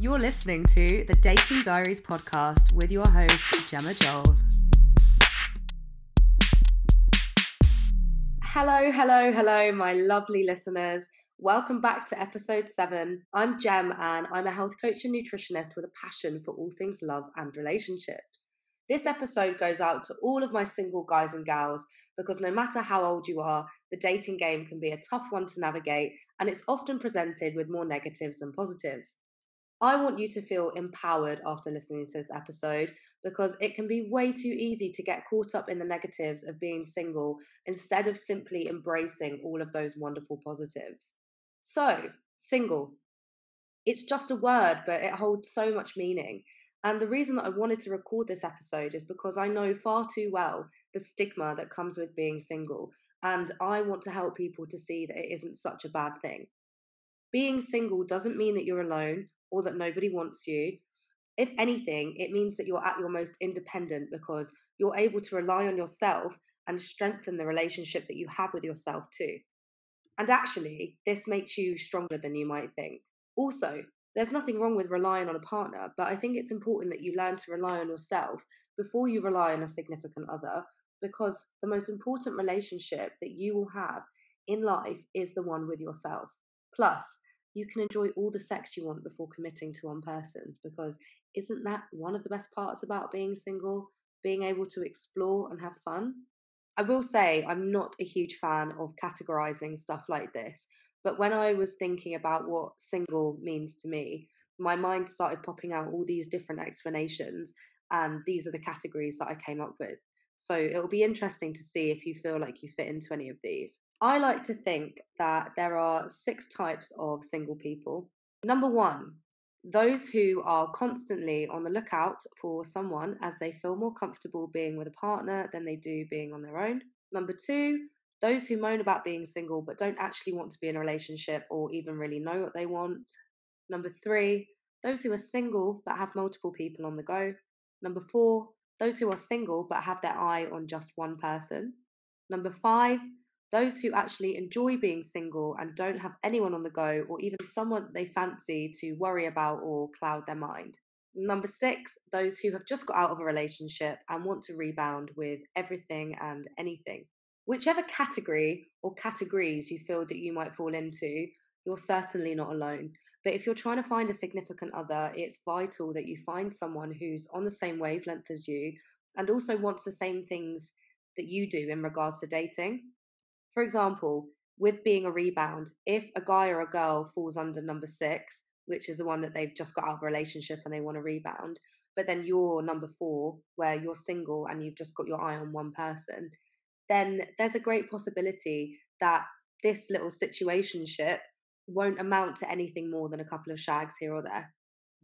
You're listening to the Dating Diaries podcast with your host, Gemma Joel. Hello, hello, hello, my lovely listeners. Welcome back to episode seven. I'm Gem and I'm a health coach and nutritionist with a passion for all things love and relationships. This episode goes out to all of my single guys and gals because no matter how old you are, the dating game can be a tough one to navigate and it's often presented with more negatives than positives. I want you to feel empowered after listening to this episode because it can be way too easy to get caught up in the negatives of being single instead of simply embracing all of those wonderful positives. So, single. It's just a word, but it holds so much meaning. And the reason that I wanted to record this episode is because I know far too well the stigma that comes with being single. And I want to help people to see that it isn't such a bad thing. Being single doesn't mean that you're alone or that nobody wants you. If anything, it means that you're at your most independent because you're able to rely on yourself and strengthen the relationship that you have with yourself too. And actually, this makes you stronger than you might think. Also, there's nothing wrong with relying on a partner, but I think it's important that you learn to rely on yourself before you rely on a significant other because the most important relationship that you will have in life is the one with yourself. Plus, you can enjoy all the sex you want before committing to one person because isn't that one of the best parts about being single? Being able to explore and have fun? I will say I'm not a huge fan of categorizing stuff like this, but when I was thinking about what single means to me, my mind started popping out all these different explanations, and these are the categories that I came up with. So it'll be interesting to see if you feel like you fit into any of these. I like to think that there are six types of single people. Number one, those who are constantly on the lookout for someone as they feel more comfortable being with a partner than they do being on their own. Number two, those who moan about being single but don't actually want to be in a relationship or even really know what they want. Number three, those who are single but have multiple people on the go. Number four, those who are single but have their eye on just one person. Number five, those who actually enjoy being single and don't have anyone on the go or even someone they fancy to worry about or cloud their mind. Number six, those who have just got out of a relationship and want to rebound with everything and anything. Whichever category or categories you feel that you might fall into, you're certainly not alone. But if you're trying to find a significant other, it's vital that you find someone who's on the same wavelength as you and also wants the same things that you do in regards to dating. For example, with being a rebound, if a guy or a girl falls under number six, which is the one that they've just got out of a relationship and they want to rebound, but then you're number four, where you're single and you've just got your eye on one person, then there's a great possibility that this little situationship won't amount to anything more than a couple of shags here or there.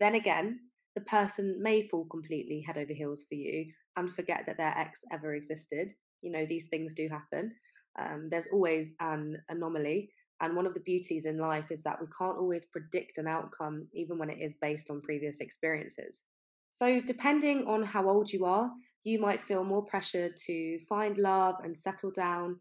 Then again, the person may fall completely head over heels for you and forget that their ex ever existed. You know, these things do happen. Um, there's always an anomaly. And one of the beauties in life is that we can't always predict an outcome, even when it is based on previous experiences. So, depending on how old you are, you might feel more pressure to find love and settle down.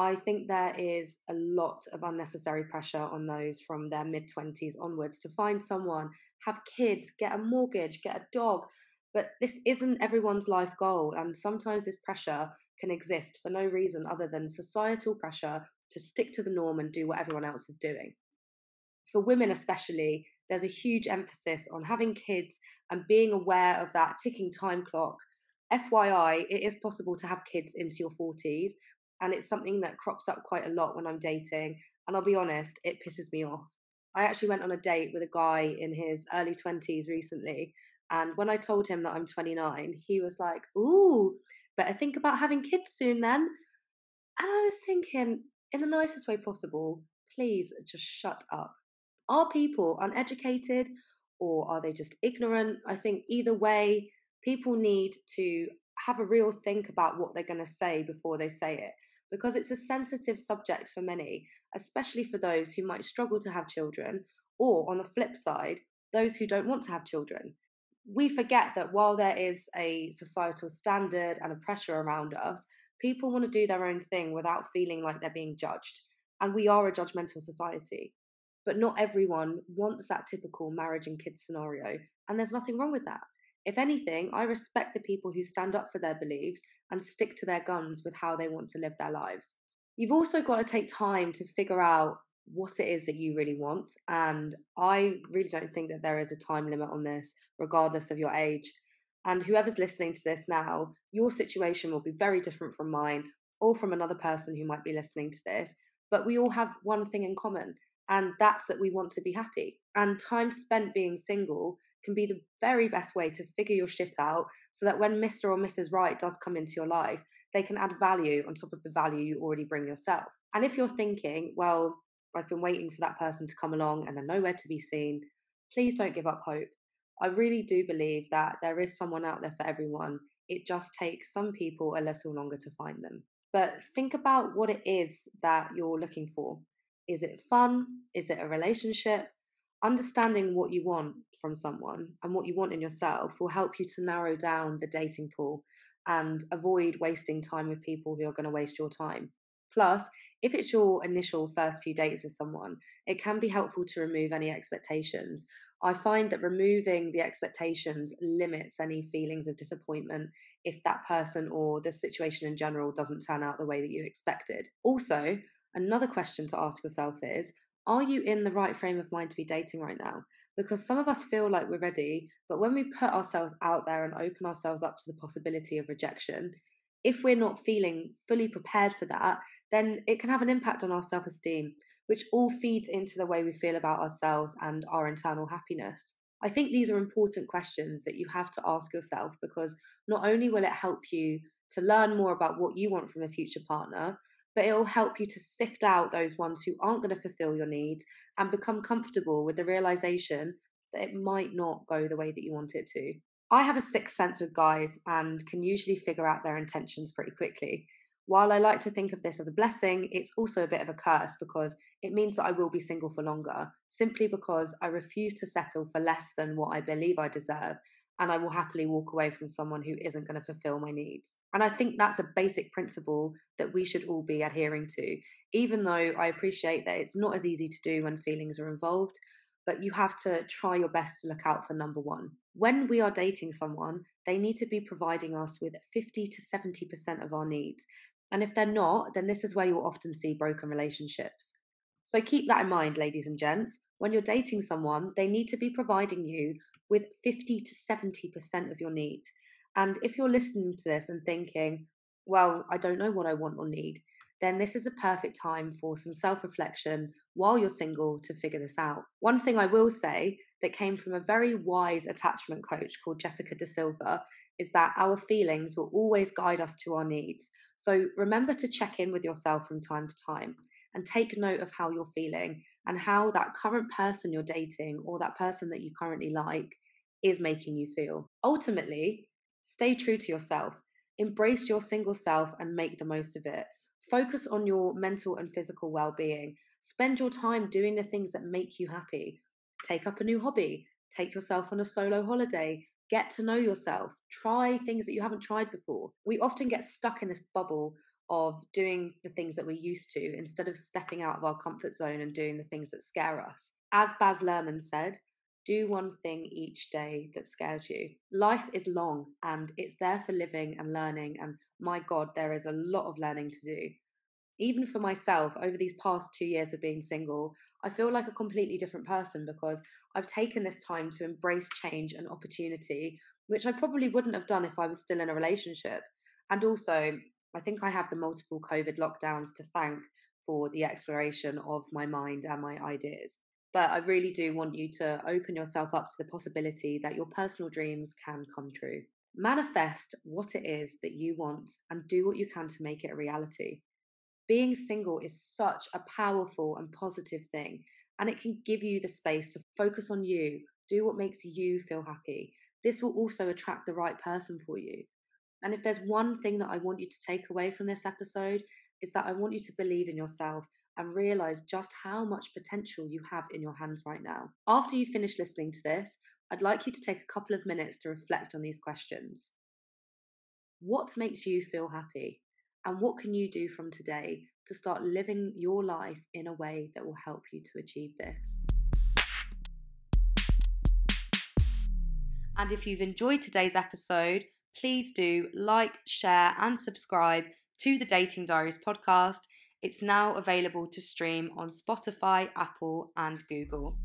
I think there is a lot of unnecessary pressure on those from their mid 20s onwards to find someone, have kids, get a mortgage, get a dog. But this isn't everyone's life goal. And sometimes this pressure can exist for no reason other than societal pressure to stick to the norm and do what everyone else is doing. For women, especially, there's a huge emphasis on having kids and being aware of that ticking time clock FYI, it is possible to have kids into your 40s, and it's something that crops up quite a lot when I'm dating. And I'll be honest, it pisses me off. I actually went on a date with a guy in his early 20s recently, and when I told him that I'm 29, he was like, Ooh, better think about having kids soon then. And I was thinking, in the nicest way possible, please just shut up. Are people uneducated or are they just ignorant? I think either way, people need to have a real think about what they're going to say before they say it because it's a sensitive subject for many, especially for those who might struggle to have children, or on the flip side, those who don't want to have children. We forget that while there is a societal standard and a pressure around us, people want to do their own thing without feeling like they're being judged. And we are a judgmental society. But not everyone wants that typical marriage and kids scenario, and there's nothing wrong with that. If anything, I respect the people who stand up for their beliefs and stick to their guns with how they want to live their lives. You've also got to take time to figure out what it is that you really want. And I really don't think that there is a time limit on this, regardless of your age. And whoever's listening to this now, your situation will be very different from mine or from another person who might be listening to this. But we all have one thing in common, and that's that we want to be happy. And time spent being single can be the very best way to figure your shit out so that when Mr. or Mrs. Right does come into your life, they can add value on top of the value you already bring yourself. And if you're thinking, well, I've been waiting for that person to come along and they're nowhere to be seen, please don't give up hope. I really do believe that there is someone out there for everyone. It just takes some people a little longer to find them. But think about what it is that you're looking for. Is it fun? Is it a relationship? Understanding what you want from someone and what you want in yourself will help you to narrow down the dating pool and avoid wasting time with people who are going to waste your time. Plus, if it's your initial first few dates with someone, it can be helpful to remove any expectations. I find that removing the expectations limits any feelings of disappointment if that person or the situation in general doesn't turn out the way that you expected. Also, another question to ask yourself is Are you in the right frame of mind to be dating right now? Because some of us feel like we're ready, but when we put ourselves out there and open ourselves up to the possibility of rejection, if we're not feeling fully prepared for that, then it can have an impact on our self esteem, which all feeds into the way we feel about ourselves and our internal happiness. I think these are important questions that you have to ask yourself because not only will it help you to learn more about what you want from a future partner, but it will help you to sift out those ones who aren't going to fulfill your needs and become comfortable with the realization that it might not go the way that you want it to. I have a sixth sense with guys and can usually figure out their intentions pretty quickly. While I like to think of this as a blessing, it's also a bit of a curse because it means that I will be single for longer, simply because I refuse to settle for less than what I believe I deserve, and I will happily walk away from someone who isn't going to fulfill my needs. And I think that's a basic principle that we should all be adhering to, even though I appreciate that it's not as easy to do when feelings are involved but you have to try your best to look out for number one. When we are dating someone, they need to be providing us with 50 to 70% of our needs. And if they're not, then this is where you'll often see broken relationships. So keep that in mind, ladies and gents. When you're dating someone, they need to be providing you with 50 to 70% of your needs. And if you're listening to this and thinking, well, I don't know what I want or need, then this is a perfect time for some self reflection while you're single to figure this out. One thing I will say that came from a very wise attachment coach called Jessica De Silva is that our feelings will always guide us to our needs. So remember to check in with yourself from time to time and take note of how you're feeling and how that current person you're dating or that person that you currently like is making you feel. Ultimately, stay true to yourself. Embrace your single self and make the most of it. Focus on your mental and physical well being. Spend your time doing the things that make you happy. Take up a new hobby. Take yourself on a solo holiday. Get to know yourself. Try things that you haven't tried before. We often get stuck in this bubble of doing the things that we're used to instead of stepping out of our comfort zone and doing the things that scare us. As Baz Luhrmann said, do one thing each day that scares you. Life is long and it's there for living and learning. And my God, there is a lot of learning to do. Even for myself, over these past two years of being single, I feel like a completely different person because I've taken this time to embrace change and opportunity, which I probably wouldn't have done if I was still in a relationship. And also, I think I have the multiple COVID lockdowns to thank for the exploration of my mind and my ideas. But I really do want you to open yourself up to the possibility that your personal dreams can come true. Manifest what it is that you want and do what you can to make it a reality. Being single is such a powerful and positive thing, and it can give you the space to focus on you, do what makes you feel happy. This will also attract the right person for you. And if there's one thing that I want you to take away from this episode, is that I want you to believe in yourself and realize just how much potential you have in your hands right now. After you finish listening to this, I'd like you to take a couple of minutes to reflect on these questions. What makes you feel happy? And what can you do from today to start living your life in a way that will help you to achieve this. And if you've enjoyed today's episode, please do like, share, and subscribe to the Dating Diaries podcast. It's now available to stream on Spotify, Apple, and Google.